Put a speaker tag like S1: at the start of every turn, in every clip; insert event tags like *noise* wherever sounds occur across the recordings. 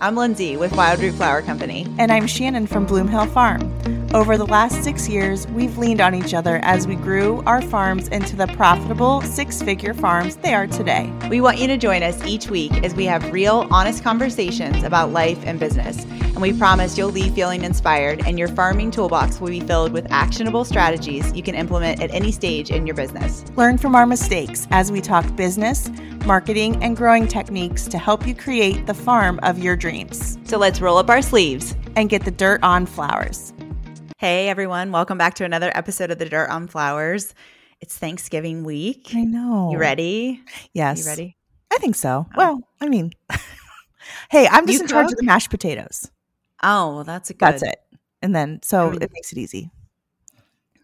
S1: I'm Lyndsay with Wild Root Flower Company.
S2: And I'm Shannon from Bloom Hill Farm. Over the last six years, we've leaned on each other as we grew our farms into the profitable six figure farms they are today.
S1: We want you to join us each week as we have real, honest conversations about life and business. And we promise you'll leave feeling inspired, and your farming toolbox will be filled with actionable strategies you can implement at any stage in your business.
S2: Learn from our mistakes as we talk business, marketing, and growing techniques to help you create the farm of your dreams.
S1: So let's roll up our sleeves
S2: and get the dirt on flowers.
S1: Hey everyone, welcome back to another episode of The Dirt on Flowers. It's Thanksgiving week.
S2: I know.
S1: You ready?
S2: Yes.
S1: You ready?
S2: I think so. Oh. Well, I mean, *laughs* hey, I'm just you in cook? charge of the mashed potatoes.
S1: Oh, well, that's a good.
S2: That's it. And then, so I mean, it makes it easy.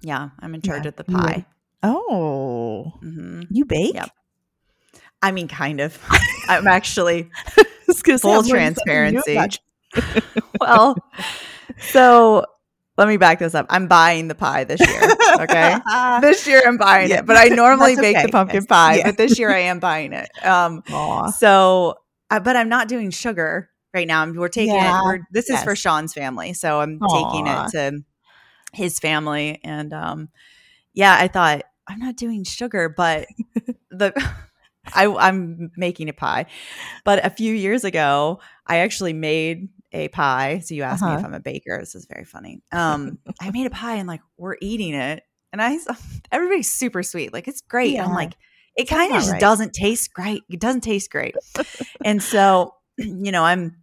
S1: Yeah, I'm in charge yeah. of the pie.
S2: Oh, mm-hmm. you bake?
S1: Yep. I mean, kind of. I'm actually *laughs* full transparency. *laughs* well, *laughs* so let me back this up. I'm buying the pie this year. Okay. this year I'm buying yeah, it, but I normally bake okay. the pumpkin yes. pie, but this year I am buying it. Um, Aww. so, uh, but I'm not doing sugar right now. We're taking yeah. it. We're, this yes. is for Sean's family. So I'm Aww. taking it to his family. And, um, yeah, I thought I'm not doing sugar, but the, *laughs* I, I'm making a pie. But a few years ago, I actually made a pie. So you asked uh-huh. me if I'm a baker. This is very funny. Um, I made a pie and like we're eating it, and I *laughs* everybody's super sweet. Like it's great. Yeah. I'm like, it kind of just right. doesn't taste great. It doesn't taste great. and so, *clears throat* you know, I'm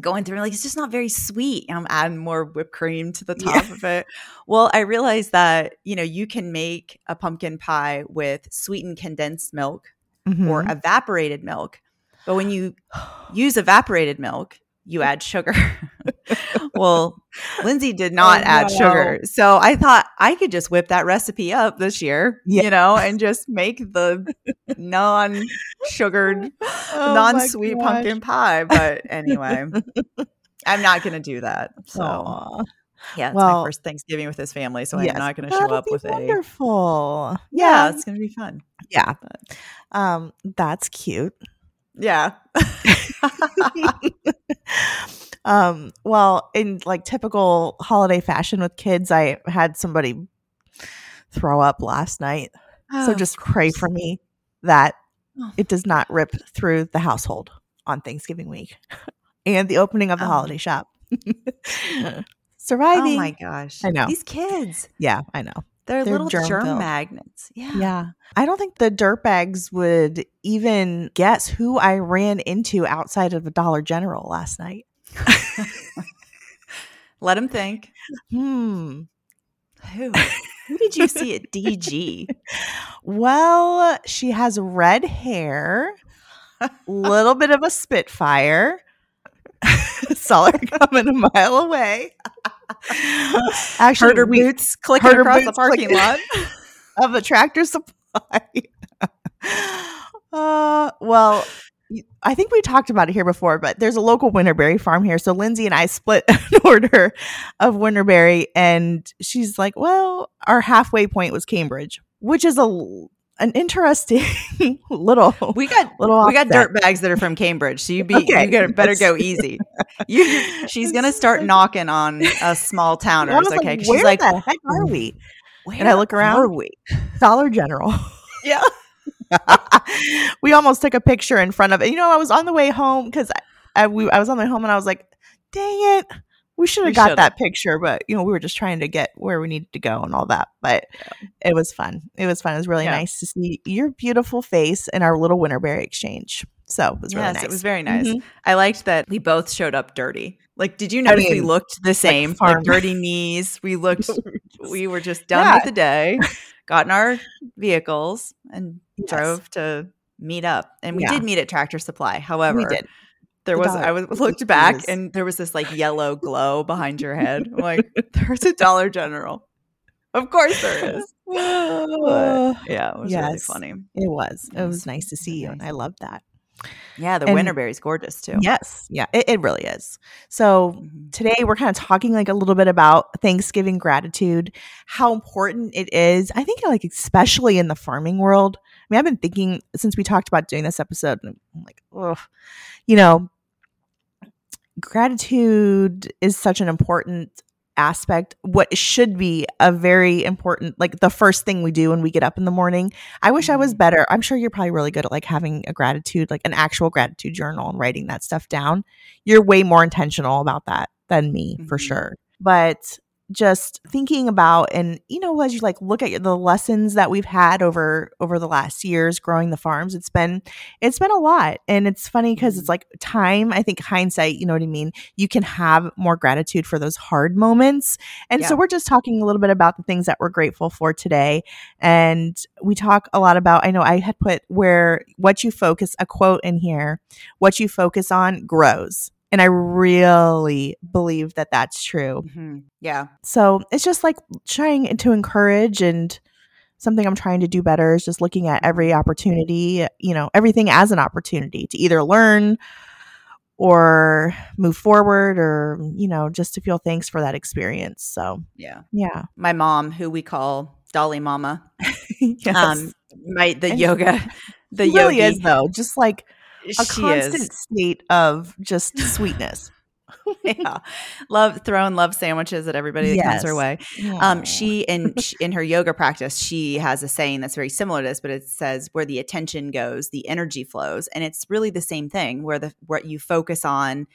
S1: going through like it's just not very sweet. I'm adding more whipped cream to the top yeah. of it. Well, I realized that you know you can make a pumpkin pie with sweetened condensed milk mm-hmm. or evaporated milk. But when you use evaporated milk, you add sugar. *laughs* well, Lyndsay did not oh, add sugar. So I thought I could just whip that recipe up this year, yeah. you know, and just make the non sugared, *laughs* oh non sweet pumpkin pie. But anyway, I'm not going to do that. *laughs* So. Aww. Yeah, it's well, my first Thanksgiving with his family, so yes, I'm not going to show up with
S2: wonderful. a wonderful.
S1: Yeah, yeah, it's going to be fun.
S2: Yeah, but. um, that's cute.
S1: Yeah.
S2: Um, well, in like typical holiday fashion with kids, I had somebody throw up last night. Oh, so just pray for me that oh. it does not rip through the household on Thanksgiving week *laughs* and the opening of the oh. holiday shop. *laughs* Surviving. Oh
S1: my gosh.
S2: I know.
S1: These kids.
S2: Yeah, I know.
S1: They're, They're little germ, germ magnets. Yeah.
S2: Yeah. I don't think the dirtbags would even guess who I ran into outside of a Dollar General last night. *laughs*
S1: Let them think.
S2: Hmm.
S1: Who? *laughs* Who did you see at DG?
S2: well, she has red hair, little bit of a spitfire. *laughs* Saw her coming a mile away. *laughs*
S1: Actually, her boots clicking her across boots the parking lot *laughs*
S2: of a tractor supply. *laughs* uh, well, I think we talked about it here before, but there's a local winterberry farm here. So Lindsay and I split an order of winterberry, and she's like, "Well, our halfway point was Cambridge, which is a an interesting *laughs* little
S1: we got little we got dirt bags that are from Cambridge, so you be okay. you gotta, better go easy. *laughs* You, she's gonna start knocking on *laughs* a small towners, okay?
S2: Like, she's like, "Where the heck are hmm, we?" Where and I look around. Are
S1: we
S2: Dollar General?
S1: Yeah.
S2: we almost took a picture in front of it. You know, I was on the way home because I, I, I was on the way home and I was like, "Dang it." We should have got should've. that picture, but you know, we were just trying to get where we needed to go and all that. But yeah. it was fun. It was fun. It was really yeah. nice to see your beautiful face in our little Winterberry exchange. So it was really yes, nice.
S1: It was very nice. Mm-hmm. I liked that we both showed up dirty. Like, did you notice I mean, we looked the same? Like, like dirty knees. We looked. *laughs* we were just done yeah. with the day, got in our vehicles, and yes. drove to meet up. And we did meet at Tractor Supply. However, we did there was I was *laughs* looked back and there was this like yellow glow behind your head. I'm *laughs* like, there's a Dollar General. Of course there is. But, *sighs* yeah, it was yes, really funny.
S2: It was. It, was, nice to see you, and I love that.
S1: Yeah, the and, winterberry's gorgeous too.
S2: Yes, yeah, it, it really is. So mm-hmm. today we're kind of talking like a little bit about Thanksgiving gratitude, how important it is. I think like especially in the farming world. I mean, I've been thinking since we talked about doing this episode, and I'm like, oh, you know, gratitude is such an important aspect what should be a very important like the first thing we do when we get up in the morning i wish i was mm-hmm. better i'm sure you're probably really good at like having a gratitude like an actual gratitude journal and writing that stuff down you're way more intentional about that than me mm-hmm. for sure but just thinking about and you know as you like look at the lessons that we've had over over the last years growing the farms it's been it's been a lot. And it's funny because it's mm-hmm. like time i think hindsight you know what i mean? You can have more gratitude for those hard moments. And yeah. so we're just talking a little bit about the things that we're grateful for today. And we talk a lot about i know i had put where what you focus a quote in here what you focus on grows and I really believe that that's true.
S1: Mm-hmm. Yeah.
S2: So it's just like trying to encourage and something I'm trying to do better is just looking at every opportunity, you know, everything as an opportunity to either learn or move forward or, you know, just to feel thanks for that experience. So,
S1: yeah.
S2: Yeah.
S1: My mom, who we call Dolly Mama, *laughs* yes. um, my, the and yoga, *laughs* the yoga really is
S2: though, just like a she constant is. state of just sweetness. *laughs* *laughs*
S1: yeah, love throwing love sandwiches at everybody that yes. comes her way. Um, she in in her yoga practice, she has a saying that's very similar to this, but it says, "Where the attention goes, the energy flows," and it's really the same thing. Where the what you focus on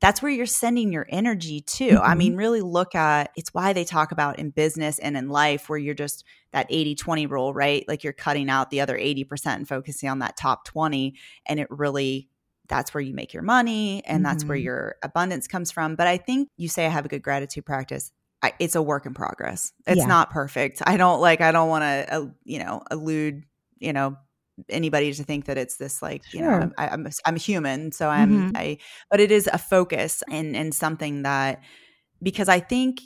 S1: that's where you're sending your energy to. Mm-hmm. I mean, really look at it's why they talk about in business and in life where you're just that 80 20 rule, right? Like you're cutting out the other 80% and focusing on that top 20. And it really, that's where you make your money and mm-hmm. that's where mm-hmm. your abundance comes from. But I think you say I have a good gratitude practice. I, it's a work in progress. It's yeah. not perfect. I don't like, I don't want to, uh, you know, elude, you know, anybody to think that it's this like you know I, am I'm, I'm human so I'm mm-hmm. I but it is a focus and and something that because I think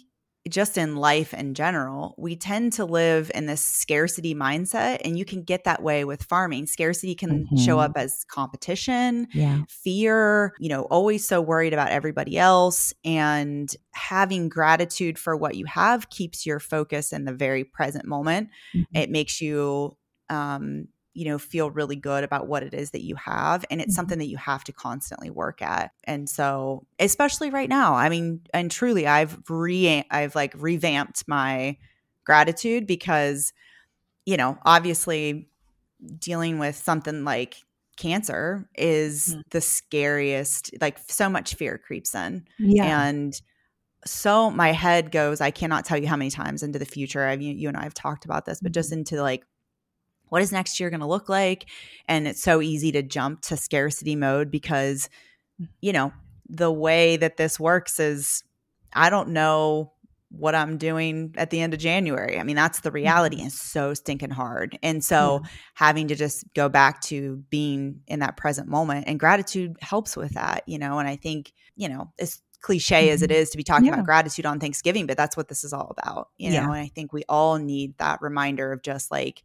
S1: just in life in general, we tend to live in this scarcity mindset, and you can get that way with farming. Scarcity can mm-hmm. show up as competition,
S2: yeah.
S1: fear, you know, always so worried about everybody else. And having gratitude for what you have keeps your focus in the very present moment. Mm-hmm. It makes you um, you know feel really good about what it is that you have and it's mm-hmm. something that you have to constantly work at and so especially right now i mean and truly i've re i've like revamped my gratitude because you know obviously dealing with something like cancer is mm-hmm. the scariest like so much fear creeps in
S2: yeah.
S1: and so my head goes i cannot tell you how many times into the future i've you, you and i have talked about this but just mm-hmm. into like what is next year going to look like? And it's so easy to jump to scarcity mode because, you know, the way that this works is I don't know what I'm doing at the end of January. I mean, that's the reality. Mm-hmm. It's so stinking hard. And so yeah. having to just go back to being in that present moment and gratitude helps with that, you know, and I think, you know, as cliche mm-hmm. as it mm-hmm. to be talking yeah. about gratitude on Thanksgiving, but that's what this is all about, you know, and I think we all need that reminder of just like,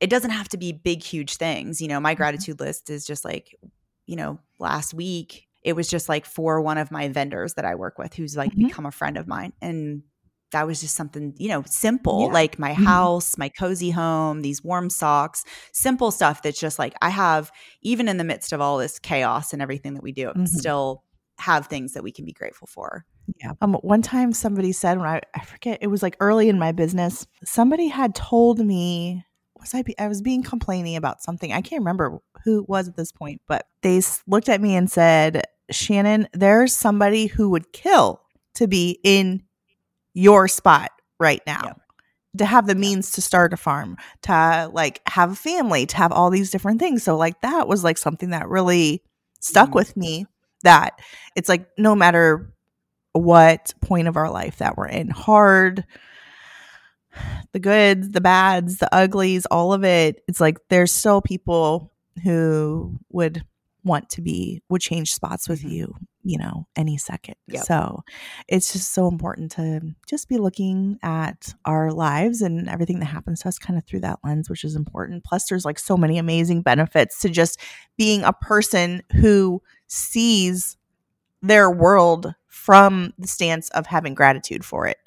S1: it doesn't have to be big huge things you know my mm-hmm. gratitude list is just like you know last week it was just like for one of my vendors that i work with who's like mm-hmm. become a friend of mine and that was just something you know simple yeah. like my mm-hmm. house my cozy home these warm socks simple stuff that's just like i have even in the midst of all this chaos and everything that we do mm-hmm. still have things that we can be grateful for
S2: yeah. Um, one time somebody said when I, I forget, it was like early in my business, somebody had told me was I? Be, I was being complaining about something. I can't remember who it was at this point, but they looked at me and said, "Shannon, there's somebody who would kill to be in your spot right now." Yeah. To have the means to start a farm, to like have a family, to have all these different things. So, like, that was like something that really stuck mm-hmm. with me. That it's like no matter what point of our life that we're in, hard, the goods, the bads, the uglies, all of it. It's like there's still people who would want to be would change spots with mm-hmm. you, you know, any second. Yep. So it's just so important to just be looking at our lives and everything that happens to us kind of through that lens, which is important. Plus, there's like so many amazing benefits to just being a person who sees their world from the stance of having gratitude for it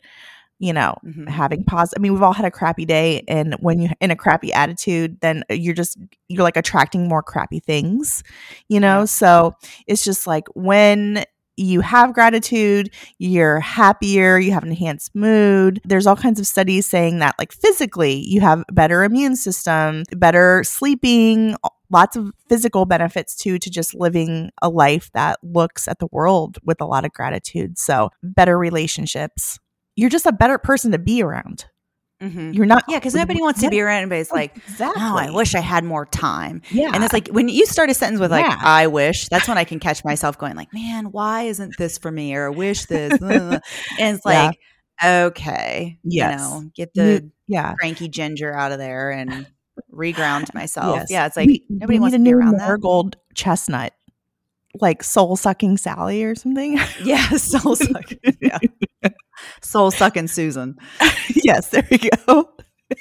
S2: you know, mm-hmm. having pause. I mean, we've all had a crappy day, and when you're in a crappy attitude, then you're just you're like attracting more crappy things, you know. Yeah. So it's just like when you have gratitude, you're happier, you have an enhanced mood. There's all kinds of studies saying that, like physically, you have better immune system, better sleeping, lots of physical benefits too to just living a life that looks at the world with a lot of gratitude. So, better relationships. You're just a better person to be around. Mm-hmm. You're not,
S1: yeah, because nobody wants to be around anybody's like, exactly. oh, I wish I had more time. Yeah, and it's like when you start a sentence with like, yeah. I wish. That's when I can catch myself going like, man, why isn't this for me? Or I wish this. *laughs* and it's like, yeah. okay, yes. you know, get the yeah cranky ginger out of there and reground *sighs* myself. Yes. Yeah, it's like we, nobody we wants to be around that.
S2: Gold chestnut like soul sucking Sally or something.
S1: Yeah, soul sucking. Yeah. *laughs* soul sucking Susan. *laughs*
S2: yes, there we go.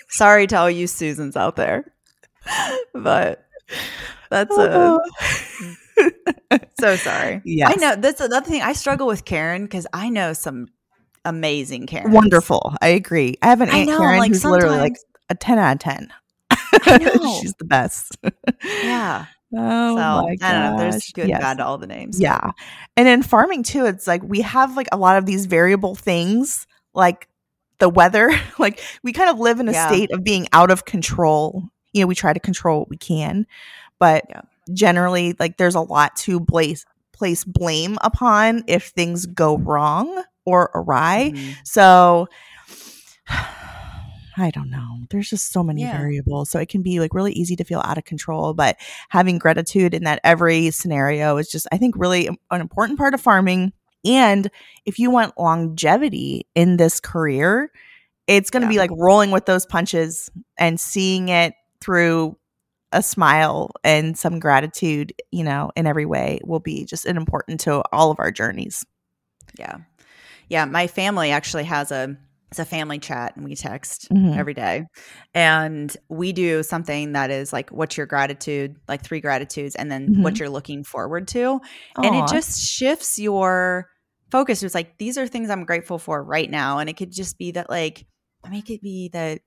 S1: Sorry to all you Susans out there, but that's a. Uh-huh. so sorry. Yeah, I know that's another thing. I struggle with Karen because I know some amazing Karen.
S2: Wonderful. I agree. I have an aunt know, Karen like who's literally like a ten out of ten. *laughs* She's the best.
S1: yeah. Oh so, my. I don't know. There's good yes. bad to all the names.
S2: Yeah. And in farming too, it's like we have like a lot of these variable things like the weather. *laughs* like we kind of live in a yeah. state of being out of control. You know, we try to control what we can, but yeah. generally like there's a lot to place place blame upon if things go wrong or awry. Mm-hmm. So I don't know. There's just so many yeah. variables. So it can be like really easy to feel out of control. But having gratitude in that every scenario is just, I think, really an important part of farming. And if you want longevity in this career, it's going to yeah. be like rolling with those punches and seeing it through a smile and some gratitude, you know, in every way will be just an important to all of our journeys.
S1: Yeah. Yeah. My family actually has a it's a family chat and we text mm-hmm. every day and we do something that is like what's your gratitude like three gratitudes and then mm-hmm. what you're looking forward to Aww. and it just shifts your focus it's like these are things i'm grateful for right now and it could just be that like make it be that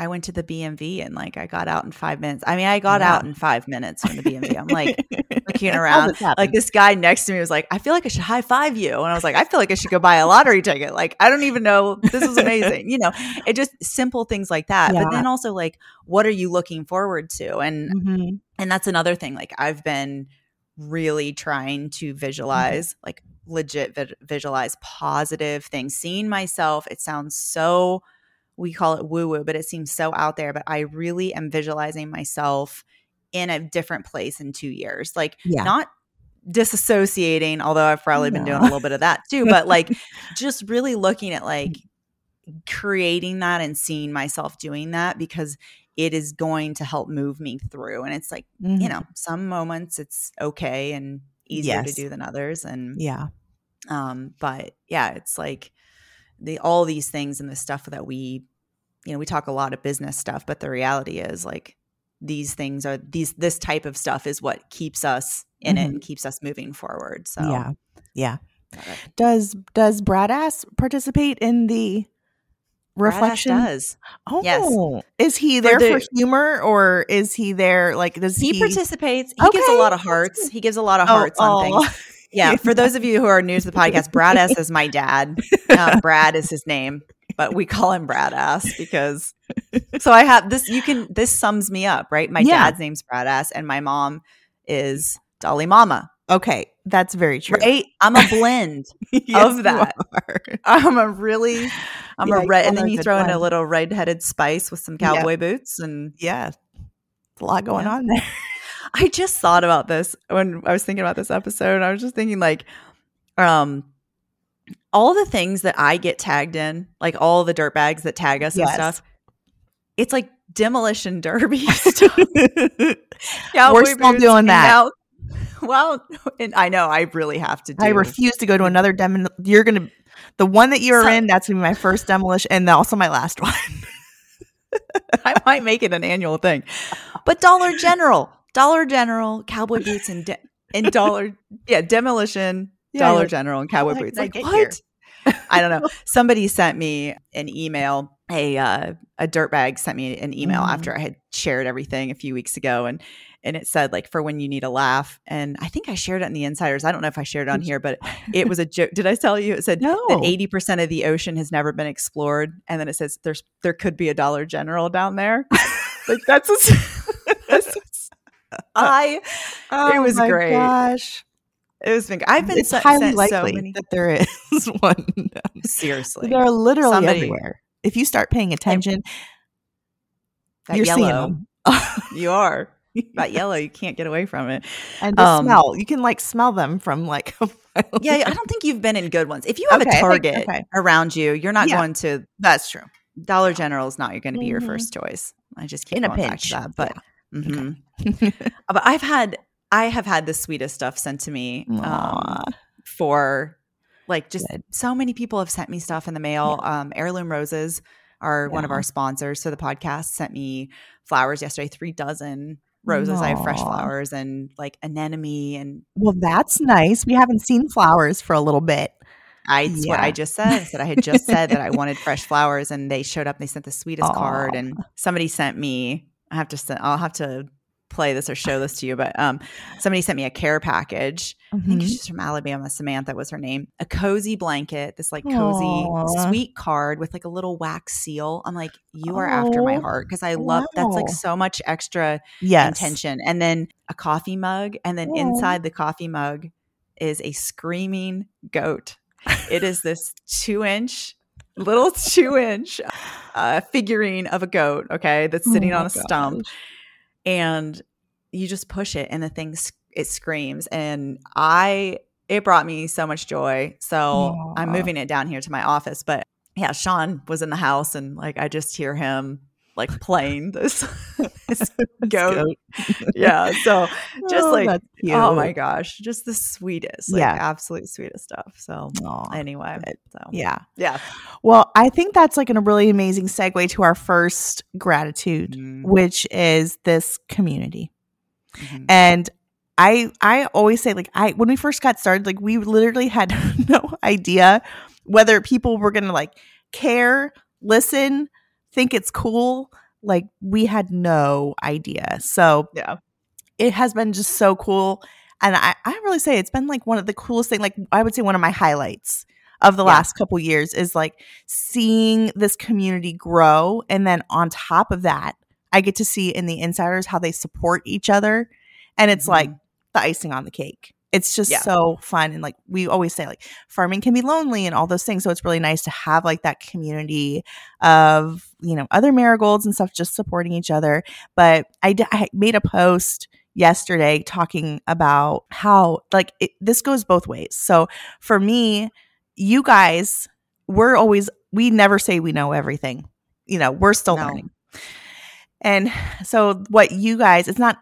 S1: I went to the BMV and like I got out in five minutes. I mean, I got out in five minutes from the BMV. I'm like *laughs* looking around. Like this guy next to me was like, I feel like I should high five you. And I was like, I feel like I should go buy a lottery ticket. Like, I don't even know. This is amazing. you know, it just simple things like that. Yeah. But then also like, what are you looking forward to? And mm-hmm. and that's another thing. Like I've been really trying to mm-hmm. visualize, mm-hmm. like legit vi- visualize positive things. Seeing myself, it sounds so we call it woo woo, but it seems so out there. But I really am visualizing myself in a different place in two years. Like, yeah. not disassociating, although I've probably no. been doing a little bit of that too, but like just really looking at like creating that and seeing myself doing that because it is going to help move me through. And it's like, mm-hmm. you know, some moments it's okay and easier yes. to do than others. And
S2: yeah.
S1: Um, but yeah, it's like the all these things and the stuff that we you know, we talk a lot of business stuff, but the reality is like these things are these this type of stuff is what keeps us in mm-hmm. it and keeps us moving forward. So
S2: yeah, yeah. Does does Bradass participate in the reflection?
S1: Does.
S2: Oh, yes. Is he there for, the, for, humor or is he there like does
S1: he, he participates? He okay. gives a lot of hearts. He gives a lot of oh, hearts oh, on oh. things. *laughs* Yeah, *laughs* for those of you who are new to the podcast, Brad S is my dad. Uh, *laughs* Brad is his name but we call him Brad Ass because so I have this you can this sums me up, right? My yeah. dad's name's Brad Ass and my mom is Dolly Mama.
S2: Okay, that's very true.
S1: Right? I'm a blend *laughs* yes, of that. I'm a really I'm yeah, a red and then you throw blend. in a little red-headed spice with some cowboy yeah. boots and
S2: yeah. It's a lot going on there.
S1: I just thought about this when I was thinking about this episode. I was just thinking like um all the things that I get tagged in, like all the dirt bags that tag us yes. and stuff, it's like demolition *laughs* derby *laughs* stuff.
S2: yeah, we're still doing that. Out. *laughs*
S1: Well, and I know I really have to do.
S2: I refuse to go to another demo. You're gonna the one that you're so, in. That's gonna be my first demolition, and also my last one.
S1: I might make it an annual thing, but Dollar General, Dollar General, cowboy *laughs* boots, and de- and Dollar yeah demolition yeah, Dollar General and cowboy boots. Like what? *laughs* I don't know. Somebody sent me an email. A uh, a dirtbag sent me an email mm. after I had shared everything a few weeks ago, and and it said like for when you need a laugh. And I think I shared it in the insiders. I don't know if I shared it on here, but it was a *laughs* joke. Did I tell you? It said
S2: no.
S1: that 80% of the ocean has never been explored. And then it says there's there could be a Dollar General down there. like that's, a, that's *laughs* I oh it was great.
S2: Gosh.
S1: It was been. I've been
S2: it's highly likely so many, that there is *laughs* one.
S1: Seriously,
S2: they're literally Somebody, everywhere. If you start paying attention, you're yellow, seeing them. *laughs*
S1: you are that yellow. You can't get away from it.
S2: And the um, smell, you can like smell them from like.
S1: yeah, I don't think you've been in good ones. If you have okay, a Target think, okay. around you, you're not yeah, going to.
S2: That's true.
S1: Dollar General is not going to be mm-hmm. your first choice. I just keep in a pinch. that, but. Yeah. Mm-hmm. Okay. *laughs* but I've had I have had the sweetest stuff sent to me um, for like just Good. so many people have sent me stuff in the mail. Yeah. Um, Heirloom Roses are yeah. one of our sponsors. So the podcast sent me flowers yesterday, three dozen roses. Aww. I have fresh flowers and like anemone and
S2: well, that's nice. We haven't seen flowers for a little bit.
S1: I yeah. what I just said. I said I had just said that I *laughs* wanted fresh flowers, and they showed up. and They sent the sweetest Aww. card, and somebody sent me. I have to. Send, I'll have to play this or show this to you, but um, somebody sent me a care package. Mm-hmm. I think mm-hmm. she's from Alabama. Samantha was her name. A cozy blanket, this like cozy Aww. sweet card with like a little wax seal. I'm like, you are oh, after my heart because I love wow. that's like so much extra yes. intention. And then a coffee mug, and then Aww. inside the coffee mug is a screaming goat. it is this two inch little *laughs* two inch uh, figurine of a goat, okay, that's sitting oh on a gosh. stump and you just push it and the thing it screams and i it brought me so much joy so Aww. i'm moving it down here to my office but yeah sean was in the house and like i just hear him like playing this, *laughs* *laughs* this goat. goat. yeah. So just oh, like oh my gosh, just the sweetest, like yeah. absolute sweetest stuff. So Aww, anyway, so
S2: yeah.
S1: Yeah.
S2: Well, I think that's like a really amazing segue to our first gratitude, mm-hmm. which is this community. Mm-hmm. And I I always say like I when we first got started, like we literally had *laughs* no idea whether people were gonna like care, listen, think it's cool. Like we had no idea. So
S1: yeah,
S2: it has been just so cool. And I, I really say it's been like one of the coolest thing. Like I would say one of my highlights of the yeah. last couple years is like seeing this community grow. And then on top of that, I get to see in the insiders how they support each other. And it's mm-hmm. like the icing on the cake it's just yeah. so fun and like we always say like farming can be lonely and all those things so it's really nice to have like that community of you know other marigolds and stuff just supporting each other but i, d- I made a post yesterday talking about how like it, this goes both ways so for me you guys we're always we never say we know everything you know we're still no. learning and so what you guys it's not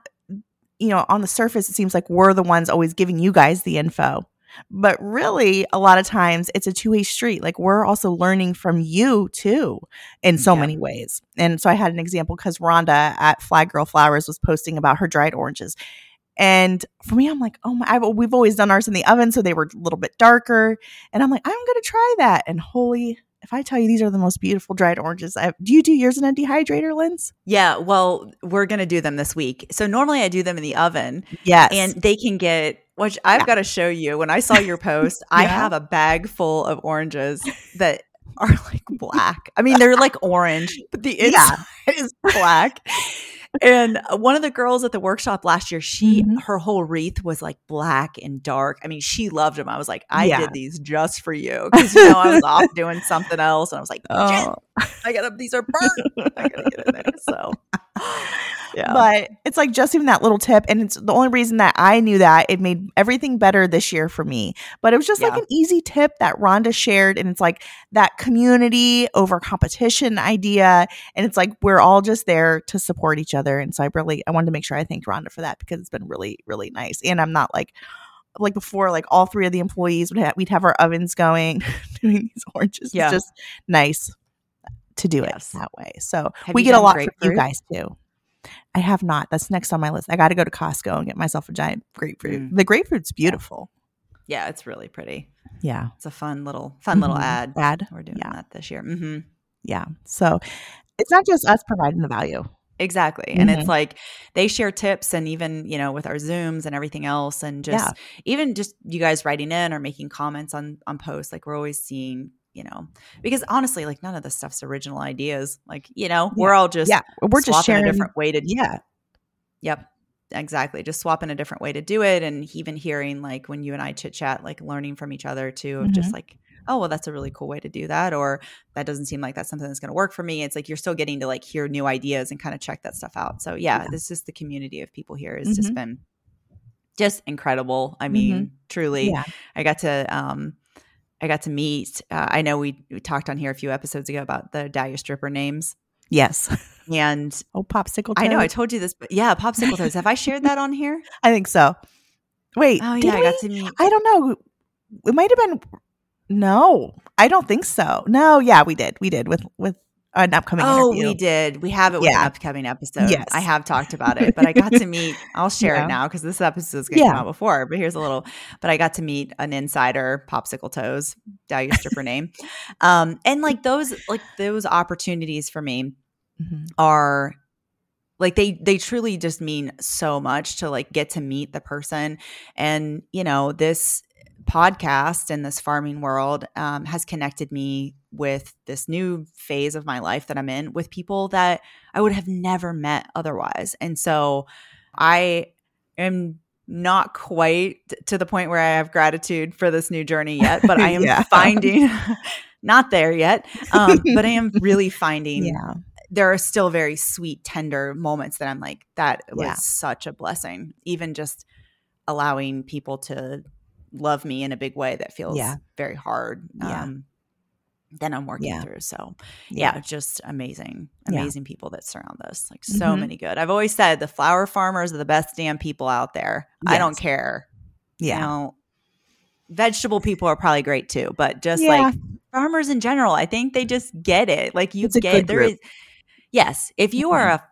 S2: you know, on the surface, it seems like we're the ones always giving you guys the info. But really, a lot of times it's a two way street. Like we're also learning from you too in so yeah. many ways. And so I had an example because Rhonda at Flag Girl Flowers was posting about her dried oranges. And for me, I'm like, oh my, I've, we've always done ours in the oven, so they were a little bit darker. And I'm like, I'm going to try that. And holy if I tell you these are the most beautiful dried oranges, I have, do you do yours in a dehydrator, Linz?
S1: Yeah, well, we're going to do them this week. So normally I do them in the oven.
S2: Yes.
S1: And they can get, which I've yeah. got to show you. When I saw your post, yeah. I have a bag full of oranges that are like black. I mean, they're like orange, *laughs* but the inside yeah. *laughs* is black and one of the girls at the workshop last year, she mm-hmm. her whole wreath was like black and dark. I mean, she loved them. I was like, I yeah. did these just for you because you know I was off doing something else, and I was like, oh. I got to, These are burnt. I gotta get in there. So *laughs*
S2: yeah. But it's like just even that little tip. And it's the only reason that I knew that it made everything better this year for me. But it was just yeah. like an easy tip that Rhonda shared. And it's like that community over competition idea. And it's like we're all just there to support each other. And so I really, I wanted to make sure I thanked Rhonda for that because it's been really, really nice. And I'm not like, like before, like all three of the employees would have, we'd have our ovens going, *laughs* doing these oranges. Yeah. It's just nice to do yes. it that way. So have we get a lot from you guys too. I have not. That's next on my list. I got to go to Costco and get myself a giant grapefruit. Mm. The grapefruit's beautiful.
S1: Yeah, it's really pretty.
S2: Yeah,
S1: it's a fun little fun mm-hmm. little ad.
S2: Ad.
S1: We're doing
S2: yeah.
S1: that this year. Mm-hmm.
S2: Yeah. So it's not just us providing the value.
S1: Exactly. Mm-hmm. And it's mm-hmm. like they share tips and even, you know, with our Zooms and everything else and just yeah. even just you guys writing in or making comments on on posts, like we're always seeing, you know, because honestly, like none of this stuff's original ideas. Like, you know, yeah. we're all just
S2: Yeah, we're just sharing
S1: a different way to
S2: Yeah.
S1: Yep. Exactly. Just swapping a different way to do it and even hearing like when you and I chit chat, like learning from each other too of mm-hmm. just like oh well that's a really cool way to do that or that doesn't seem like that's something that's going to work for me it's like you're still getting to like hear new ideas and kind of check that stuff out so yeah, yeah. this is the community of people here has mm-hmm. just been just incredible i mean mm-hmm. truly yeah. i got to um i got to meet uh, i know we, we talked on here a few episodes ago about the dahlia stripper names.
S2: Yes.
S1: And *laughs*
S2: oh popsicle
S1: toes. i know i told you this but yeah popsicle toes. Have i shared that on here? *laughs*
S2: I think so. Wait
S1: oh yeah i got to meet
S2: i don't know. It might have been no, I don't think so. No, yeah, we did. We did with with an upcoming. Episode.
S1: Oh,
S2: interview.
S1: we did. We have it with yeah. an upcoming episode. Yes, I have talked about it, but I got to *laughs* meet. I'll share yeah. it now because this episode is going to yeah. come out before. But here's a little. But I got to meet an insider, Popsicle Toes, Dahlia stripper name, um, and like those, like those opportunities for me mm-hmm. are like they they truly just mean so much to like get to meet the person and you know this podcast and this farming world um, has connected me with this new phase of my life that I'm in with people that I would have never met otherwise. And so I am not quite to the point where I have gratitude for this new journey yet, but I *laughs* am yeah. finding *laughs* not there yet. Um, but I am *laughs* really finding yeah. there are still very sweet, tender moments that I'm like, that was yeah. such a blessing. Even just allowing people to love me in a big way that feels very hard. Yeah. Um, then I'm working yeah. through. So yeah, yeah, just amazing, amazing yeah. people that surround us. Like so mm-hmm. many good. I've always said the flower farmers are the best damn people out there. Yes. I don't care. Yeah. You know, vegetable people are probably great too, but just like farmers in general, I think they just get it. Like you it's get there is yes, if you are a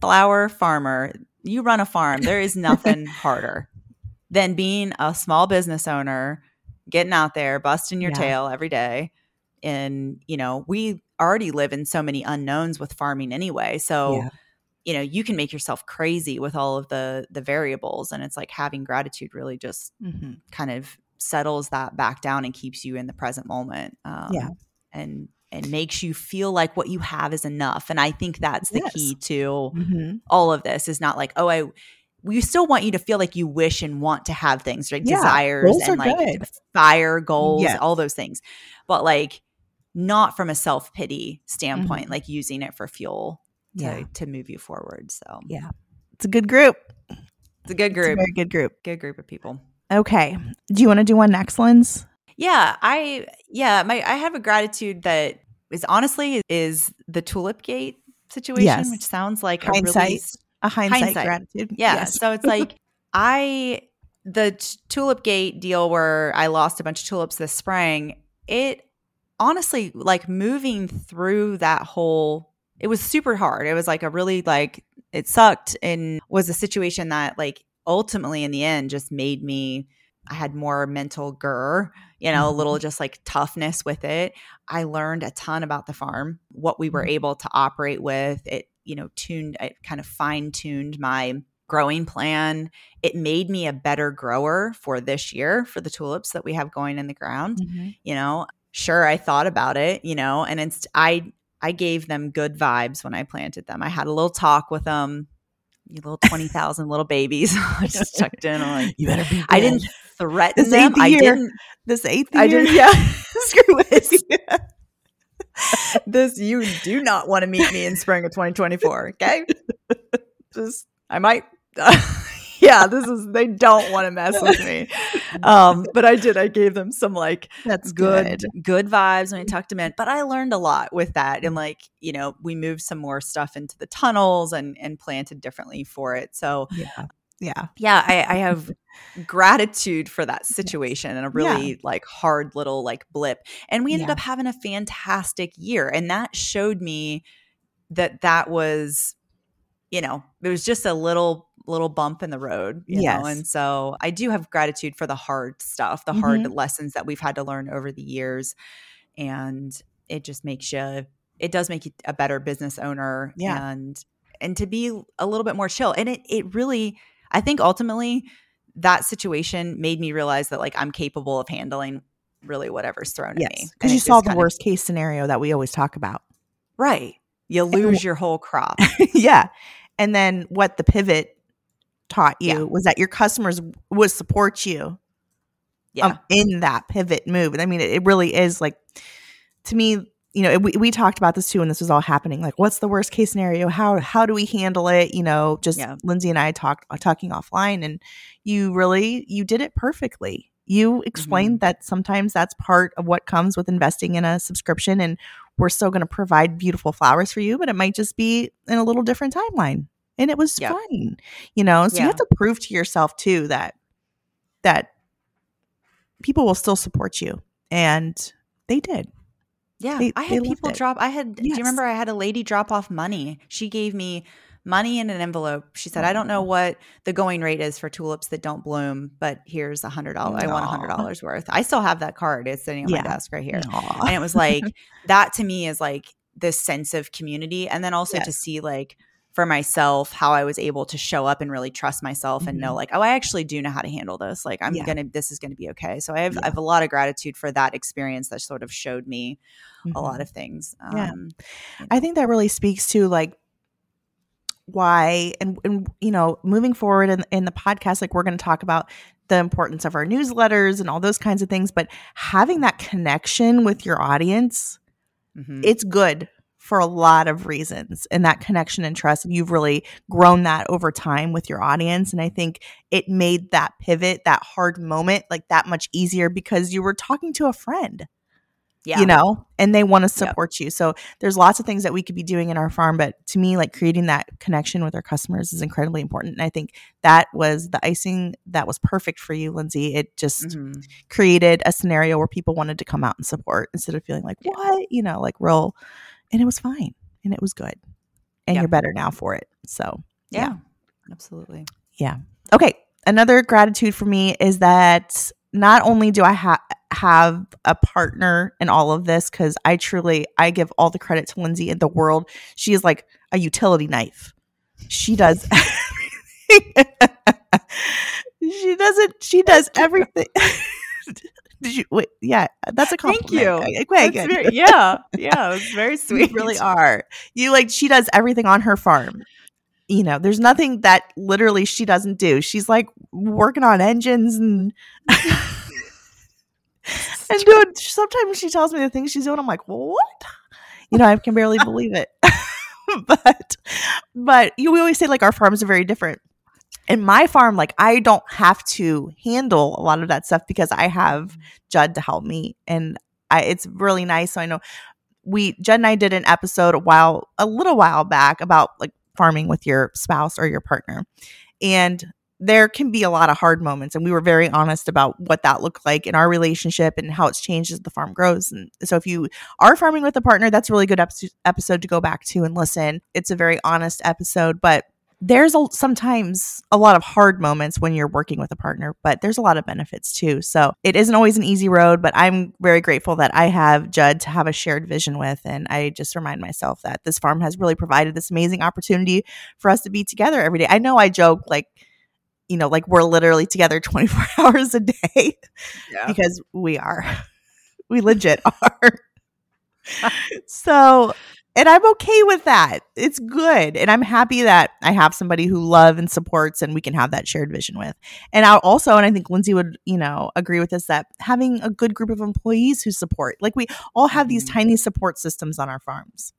S1: flower farmer, you run a farm, there is nothing *laughs* harder than being a small business owner, getting out there, busting your yeah. tail every day. And, you know, we already live in so many unknowns with farming anyway. So, yeah. you know, you can make yourself crazy with all of the the variables. And it's like having gratitude really just mm-hmm. kind of settles that back down and keeps you in the present moment. Um, yeah. And and makes you feel like what you have is enough. And I think that's the yes. key to mm-hmm. all of this is not like, oh, I we still want you to feel like you wish and want to have things, right? Yeah, Desires and like good. fire goals, yes. all those things. But like not from a self pity standpoint, mm-hmm. like using it for fuel to, yeah. to move you forward. So,
S2: yeah, it's a good group.
S1: It's a good group.
S2: A very good group.
S1: Good group of people.
S2: Okay. Do you want to do one next, Linz?
S1: Yeah, I yeah, my I have a gratitude that is honestly is the tulip gate situation, yes. which sounds like
S2: Hindsight. a really a hindsight, hindsight. gratitude.
S1: Yeah. Yes. So it's like *laughs* I the t- tulip gate deal where I lost a bunch of tulips this spring. It honestly like moving through that whole. It was super hard. It was like a really like it sucked and was a situation that like ultimately in the end just made me I had more mental gur, you know, mm-hmm. a little just like toughness with it. I learned a ton about the farm, what we were mm-hmm. able to operate with. It you know, tuned, it kind of fine tuned my growing plan. It made me a better grower for this year for the tulips that we have going in the ground. Mm-hmm. You know, sure, I thought about it, you know, and it's, I, I gave them good vibes when I planted them. I had a little talk with them, you little *laughs* 20,000 little babies. *laughs* I just tucked in. I'm like,
S2: you better be.
S1: I didn't threaten this them. I didn't.
S2: This eighth
S1: year. I didn't. Yeah. *laughs* Screw it this you do not want to meet me in spring of 2024 okay just i might uh, *laughs* yeah this is they don't want to mess with me. *laughs* Um but i did i gave them some like
S2: that's good
S1: good, good vibes when i tucked them in but i learned a lot with that and like you know we moved some more stuff into the tunnels and and planted differently for it. So
S2: yeah yeah.
S1: yeah i, I have *laughs* gratitude for that situation and a really yeah. like hard little like blip. And we ended yeah. up having a fantastic year and that showed me that that was you know it was just a little little bump in the road you yes. know and so i do have gratitude for the hard stuff the mm-hmm. hard lessons that we've had to learn over the years and it just makes you it does make you a better business owner
S2: yeah.
S1: and and to be a little bit more chill. And it it really I think ultimately that situation made me realize that like I'm capable of handling really whatever's thrown yes, at me.
S2: Because you saw the worst of, case scenario that we always talk about.
S1: Right. You lose and, your whole crop. *laughs*
S2: yeah. And then what the pivot taught you yeah. was that your customers would support you um, yeah. Um, in that pivot move. And I mean, it, it really is like, to me, you know, we, we talked about this too when this was all happening. Like, what's the worst case scenario? How how do we handle it? You know, just yeah. Lyndsay and I talked uh, talking offline, and you really you did it perfectly. You explained mm-hmm. that sometimes that's part of what comes with investing in a subscription, and we're still going to provide beautiful flowers for you, but it might just be in a little different timeline, and it was yeah. fine. You know, so yeah. you have to prove to yourself too that that people will still support you, and they did.
S1: Yeah, they, I had people drop. I had. Yes. Do you remember? I had a lady drop off money. She gave me money in an envelope. She said, "I don't know oh. what the going rate is for tulips that don't bloom, but here's a hundred dollars. I want a hundred dollars worth. I still have that card. It's sitting on yeah. my desk right here. Aww. And it was like *laughs* that to me is like this sense of community, and then also yes. to see like for myself how I was able to show up and really trust myself mm-hmm. and know mm-hmm. like, oh, I actually do know how to handle this. Like I'm yeah. gonna this is gonna be okay. So I have yeah. I have a lot of gratitude for that experience that sort of showed me mm-hmm. a lot mm-hmm. of things. Um,
S2: yeah. I think that really speaks to like why and, and you know moving forward in, in the podcast like we're going to talk about the importance of our newsletters and all those kinds of things but having that connection with your audience mm-hmm. it's good for a lot of reasons and that connection and trust And you've really grown that over time with your audience and i think it made that pivot that hard moment like that much easier because you were talking to a friend yeah. you know and they want to support yep. you so there's lots of things that we could be doing in our farm but to me like creating that connection with our customers is incredibly important and i think that was the icing that was perfect for you lyndsay it just mm-hmm. created a scenario where people wanted to come out and support instead of feeling like yeah. what you know like real and it was fine and it was good and yep. you're better now for it so
S1: yeah, yeah. Absolutely.
S2: Yeah. Okay another gratitude for me is that not only do i have have a partner in all of this because i truly i give all the credit to lyndsay in the world. She is like a utility knife. She does *laughs* *laughs* she doesn't she does everything *laughs* Did you wait? Yeah, that's a compliment.
S1: Thank you. Quite. Very, *laughs* yeah, yeah, it's very sweet.
S2: You really are. You like she does everything on her farm. You know, there's nothing that literally she doesn't do. She's like working on engines and *laughs* and doing. Sometimes she tells me the things she's doing. I'm like, what? You know, I can barely believe it. *laughs* but but you we always say like our farms are very different in my farm, like I don't have to handle a lot of that stuff because I have mm-hmm. Judd to help me, and I, it's really nice. So I know we Judd and I did an episode a while, a little while back about like farming with your spouse or your partner, and there can be a lot of hard moments and we were very honest about what that looked like in our relationship and how it's changed as the farm grows and so if you are farming with a partner that's a really good episode to go back to and listen it's a very honest episode but there's a, sometimes a lot of hard moments when you're working with a partner, but there's a lot of benefits too. So it isn't always an easy road, but I'm very grateful that I have Judd to have a shared vision with. And I just remind myself that this farm has really provided this amazing opportunity for us to be together every day. I know I joke like, you know, like we're literally together *laughs* 24 *laughs* hours a day yeah. because we are. *laughs* We legit are. so and I'm okay with that. It's good. And I'm happy that I have somebody who love and supports and we can have that shared vision with. And I also, and I think Lyndsay would, you know, agree with this that having a good group of employees who support, like we all have these mm-hmm. tiny support systems on our farms.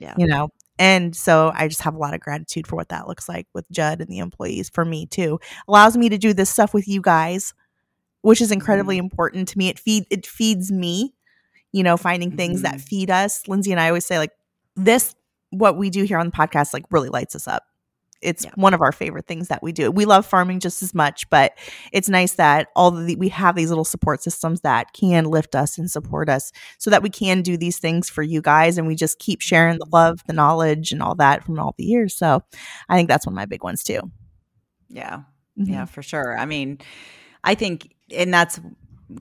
S2: Yeah. You know, and so I just have a lot of gratitude for what that looks like with Judd and the employees for me too. Allows me to do this stuff with you guys, which is incredibly mm-hmm. important to me. It feed it feeds me, you know, finding things mm-hmm. that feed us. Lyndsay and I always say like this what we do here on the podcast like really lights us up. It's yeah. one of our favorite things that we do. We love farming just as much but it's nice that all the we have these little support systems that can lift us and support us so that we can do these things for you guys and we just keep sharing the love the knowledge and all that from all the years. So i think that's one of my big ones too.
S1: Yeah. Mm-hmm. yeah for sure. I mean i think and that's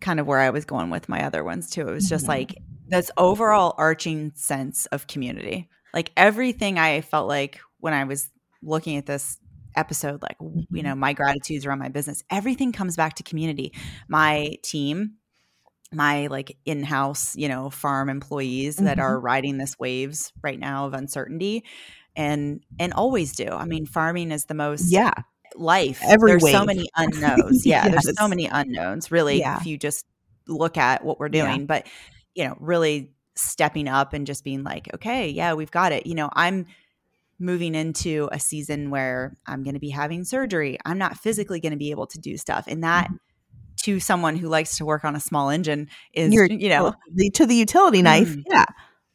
S1: kind of where i was going with my other ones too it was just mm-hmm. like this overall arching sense of community. Like everything I felt like when I was looking at this episode, like, mm-hmm. you know, my gratitudes around my business, everything comes back to community. My team, my like in-house, you know, farm employees mm-hmm. that are riding this waves right now of uncertainty and and always do. I mean, farming is the most
S2: yeah
S1: life. Every there's so many *laughs* unknowns. Yeah, yes. there's so many unknowns. Really, yeah. if you just look at what we're doing, yeah. but you know, really stepping up and just being like, okay, yeah, we've got it. You know, I'm moving into a season where I'm going to be having surgery. I'm not physically going to be able to do stuff, and that. Mm-hmm. To someone who likes to work on a small engine is, You're, you know,
S2: to the utility knife. Mm, yeah.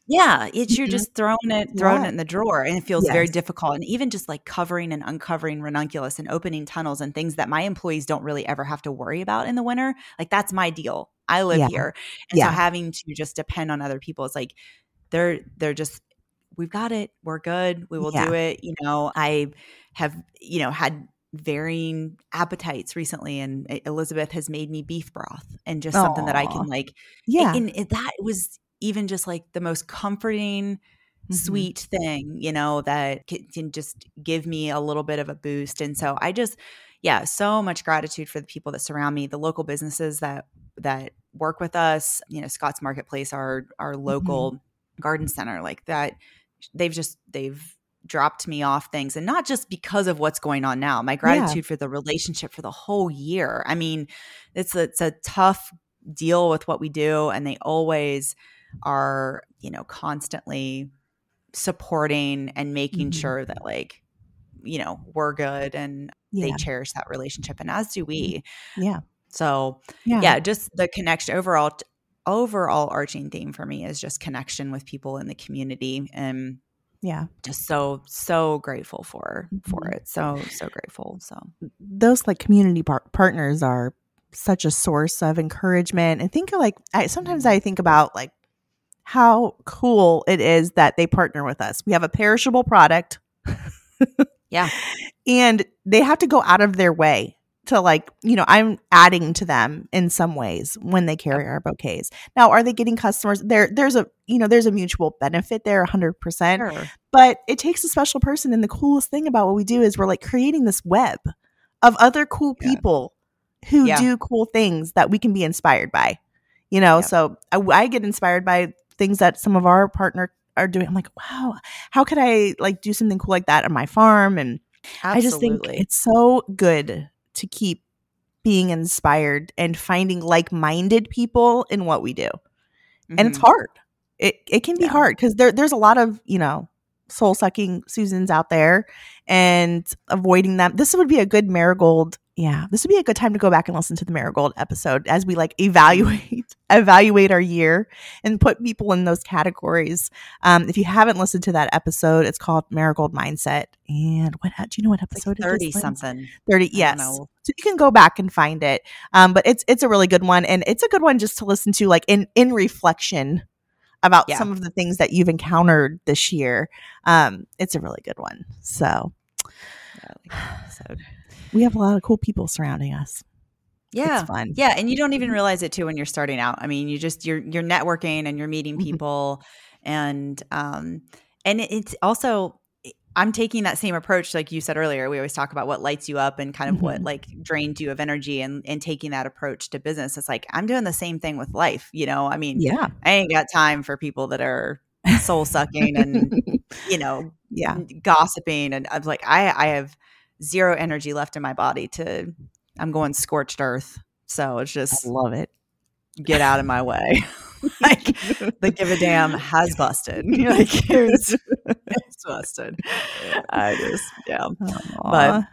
S1: Yeah, it's you're mm-hmm. just throwing it throwing yeah. it in the drawer and it feels yes. very difficult and even just like covering and uncovering ranunculus and opening tunnels and things that my employees don't really ever have to worry about in the winter. Like that's my deal. I live yeah. here. And yeah. so having to just depend on other people is like they're they're just we've got it. We're good. We will do it. You know, I have, you know, had varying appetites recently and eh, Elizabeth has made me beef broth and just Aww. something that I can like eh, yeah and, and that was even just like the most comforting mm-hmm. sweet thing you know that can just give me a little bit of a boost and so i just yeah so much gratitude for the people that surround me the local businesses that that work with us you know scott's marketplace our our local mm-hmm. garden center like that they've just they've dropped me off things and not just because of what's going on now my gratitude yeah. for the relationship for the whole year i mean it's a, it's a tough deal with what we do and they always are you know constantly supporting and making mm-hmm. sure that like you know we're good and yeah. they cherish that relationship and as do we
S2: mm-hmm. yeah
S1: so yeah, yeah just the connection overall overall arching theme for me is just connection with people in the community and
S2: yeah
S1: just so so grateful for for mm-hmm. it so so grateful so
S2: those like community par- partners are such a source of encouragement and think of like I, sometimes i think about like how cool it is that they partner with us. We have a perishable product. *laughs*
S1: yeah.
S2: And they have to go out of their way to like, you know, I'm adding to them in some ways when they carry our bouquets. Now, are they getting customers? There there's a, you know, there's a mutual benefit there 100%. Sure. But it takes a special person and the coolest thing about what we do is we're like creating this web of other cool people yeah. who yeah. do cool things that we can be inspired by. You know, yeah. so I, I get inspired by things that some of our partner are doing. I'm like, wow, how could I like do something cool like that on my farm? And Absolutely. I just think it's so good to keep being inspired and finding like-minded people in what we do. Mm-hmm. And it's mm-hmm. hard. It it can be yeah. hard because there there's a lot of, you know, soul sucking Susans out there and avoiding them. This would be a good marigold yeah, this would be a good time to go back and listen to the Marigold episode as we like evaluate *laughs* evaluate our year and put people in those categories. Um, if you haven't listened to that episode, it's called Marigold Mindset. And what do you know what episode
S1: like Thirty something.
S2: Thirty, yes. So you can go back and find it. Um, but it's it's a really good one, and it's a good one just to listen to, like in in reflection about yeah. some of the things that you've encountered this year. Um, it's a really good one. So. Yeah, like *sighs* we have a lot of cool people surrounding us.
S1: Yeah. It's fun. Yeah. And you don't even realize it too when you're starting out. I mean, you just you're you're networking and you're meeting mm-hmm. people mm-hmm. and um and it's also I'm taking that same approach like you said earlier. We always talk about what lights you up and kind of mm-hmm. what like drains you of energy and and taking that approach to business. It's like I'm doing the same thing with life, you know. I mean,
S2: yeah.
S1: I ain't got time for people that are soul sucking and *laughs* you know,
S2: yeah,
S1: gossiping and I'm like I I have zero energy left in my body to I'm going scorched earth. So it's just
S2: I love it.
S1: Get out of my way. *laughs* like the give a damn has busted. *laughs* like *laughs* it's, it's busted. I just yeah. Aww. But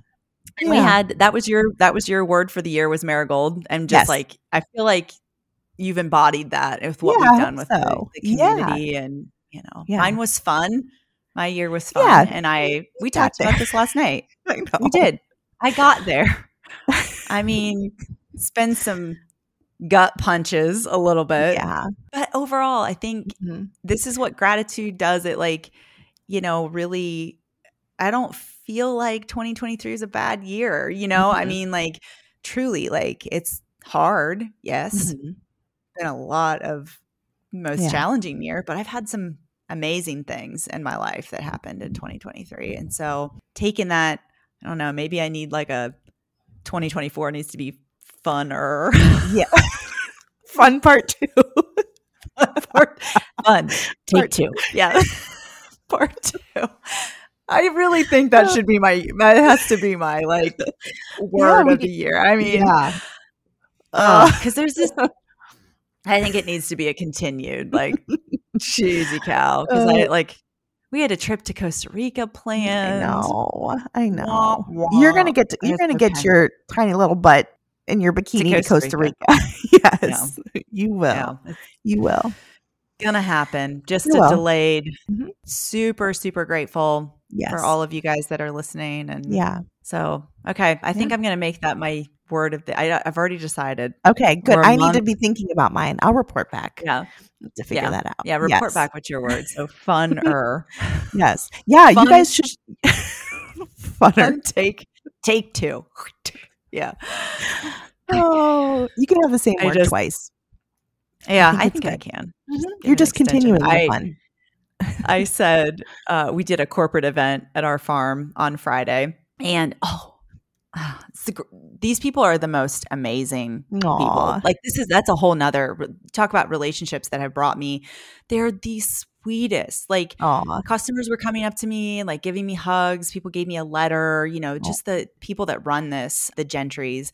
S1: yeah. we had that was your that was your word for the year was marigold. And just yes. like I feel like you've embodied that with what yeah, we've done with so. the, the, community yeah. and you know mine was fun my year was fun. Yeah. And I we talked there. about this last night. *laughs* We did. I got there. *laughs* I mean, spend some gut punches a little bit.
S2: Yeah.
S1: But overall, I think mm-hmm. this is what gratitude does. It like, you know, really I don't feel like 2023 is a bad year, you know? Mm-hmm. I mean, like truly like it's hard. Yes. Mm-hmm. Been a lot of most yeah. challenging year, but I've had some amazing things in my life that happened in 2023. And so taking that, I don't know, maybe I need like a 2024 needs to be funner.
S2: Yeah. *laughs* Fun part two. *laughs*
S1: part, fun. Take part two. *laughs* Yeah. part two. I really think that should be my that has to be my like word yeah, of the year. I mean, yeah. because uh, there's this I think it needs to be a continued like cheesy cow because uh, I like we had a trip to Costa Rica planned.
S2: I know, I know. Wah, wah. You're gonna get to, you're gonna get your tiny little butt in your bikini to Costa, to Costa Rica. Rica. *laughs* yes, yeah. you will. Yeah. You will.
S1: Gonna happen. Just you a will. delayed. Mm-hmm. Super, super grateful yes. for all of you guys that are listening. And
S2: yeah.
S1: So okay, I think I'm gonna make that my word of the. I, have already decided.
S2: Okay, good. I month. need to be thinking about mine. I'll report back.
S1: Yeah,
S2: to figure
S1: yeah.
S2: that out.
S1: Yeah, report yes. back with your words. So *laughs* funner.
S2: yes. Yeah, Fun. you guys should. *laughs*
S1: funner. Fun take take two. *laughs* yeah.
S2: Oh, you can have the same I word just, twice.
S1: Yeah, I think I, think I can.
S2: Mm-hmm. You're just continuing the fun.
S1: I said uh, we did a corporate event at our farm on Friday, and oh, *sighs* the, these people are the most amazing Aww. people. Like this is that's a whole nother talk about relationships that have brought me. They're the sweetest. Like Aww. customers were coming up to me like giving me hugs. People gave me a letter. You know, just the people that run this, the Gentries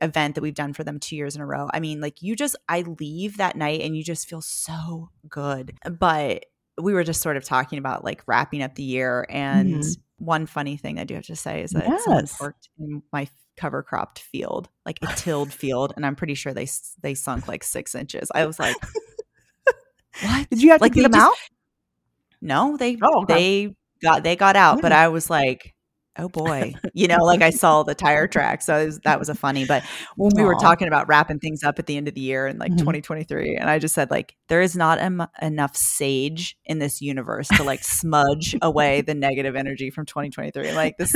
S1: event that we've done for them two years in a row. I mean, like you just I leave that night and you just feel so good. But we were just sort of talking about like wrapping up the year and. Mm-hmm one funny thing I do have to say is that yes. someone worked in my cover cropped field, like a tilled *laughs* field, and I'm pretty sure they they sunk like six inches. I was like,
S2: "What? Did you have like, to get them just, out?"
S1: No, they oh, okay. they got they got out, mm. but I was like, oh boy you know like i saw the tire track so was, that was a funny but when we were talking about wrapping things up at the end of the year in like mm-hmm. 2023 and i just said like there is not em- enough sage in this universe to like smudge away the negative energy from 2023 like this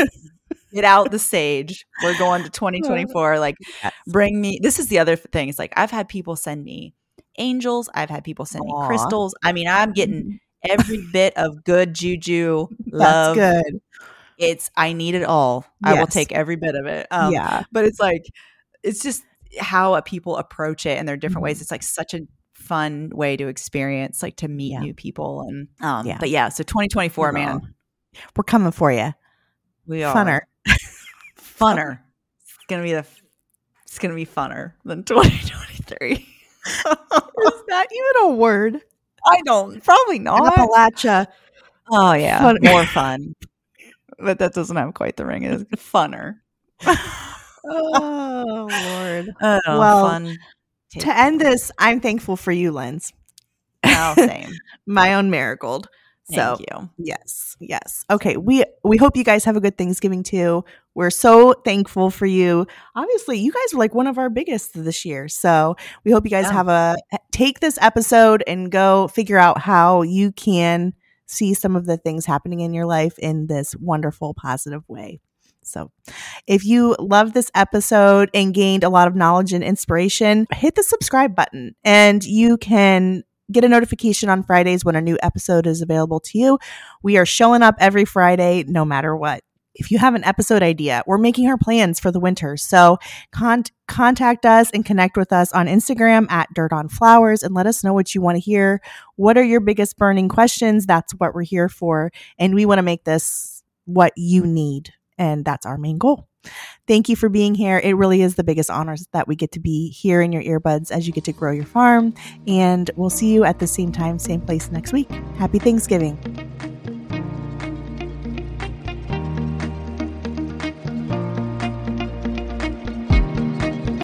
S1: get out the sage we're going to *laughs* 2024 like yes. bring me this is the other thing it's like i've had people send me angels i've had people send Aww. me crystals i mean i'm getting *laughs* every bit of good juju love
S2: That's good
S1: it's I need it all. Yes. I will take every bit of it. Um, yeah, but it's like it's just how people approach it and their different mm-hmm. ways. It's like such a fun way to experience, like to meet yeah. new people and um. Yeah. But yeah, so 2024, man,
S2: we're coming for you.
S1: We are
S2: funner,
S1: funner. It's gonna be the. It's gonna be funner than *laughs* 2023. Is
S2: that even a word?
S1: I don't. Probably not.
S2: Appalachia.
S1: Oh yeah, fun. more *laughs* fun but that doesn't have quite the ring. It's funner.
S2: oh Lord. *laughs* Oh, well, fun. To end this, I'm thankful for you, Linz.
S1: Oh, *laughs* same.
S2: My own marigold.
S1: So Thank you.
S2: Yes, yes. Okay, we we hope you guys have a good Thanksgiving too. We're so thankful for you. Obviously, you guys were like one of our biggest this year. So we hope you guys yeah. have a take this episode and go figure out how you can see some of the things happening in your life in this wonderful, positive way. So, if you love this episode and gained a lot of knowledge and inspiration, hit the subscribe button and you can get a notification on Fridays when a new episode is available to you. We are showing up every Friday, no matter what if you have an episode idea, we're making our plans for the winter. So con- contact us and connect with us on Instagram at Dirt on Flowers and let us know what you want to hear. What are your biggest burning questions? That's what we're here for. And we want to make this what you need. And that's our main goal. Thank you for being here. It really is the biggest honor that we get to be here in your earbuds as you get to grow your farm. And we'll see you at the same time, same place next week. Happy Thanksgiving.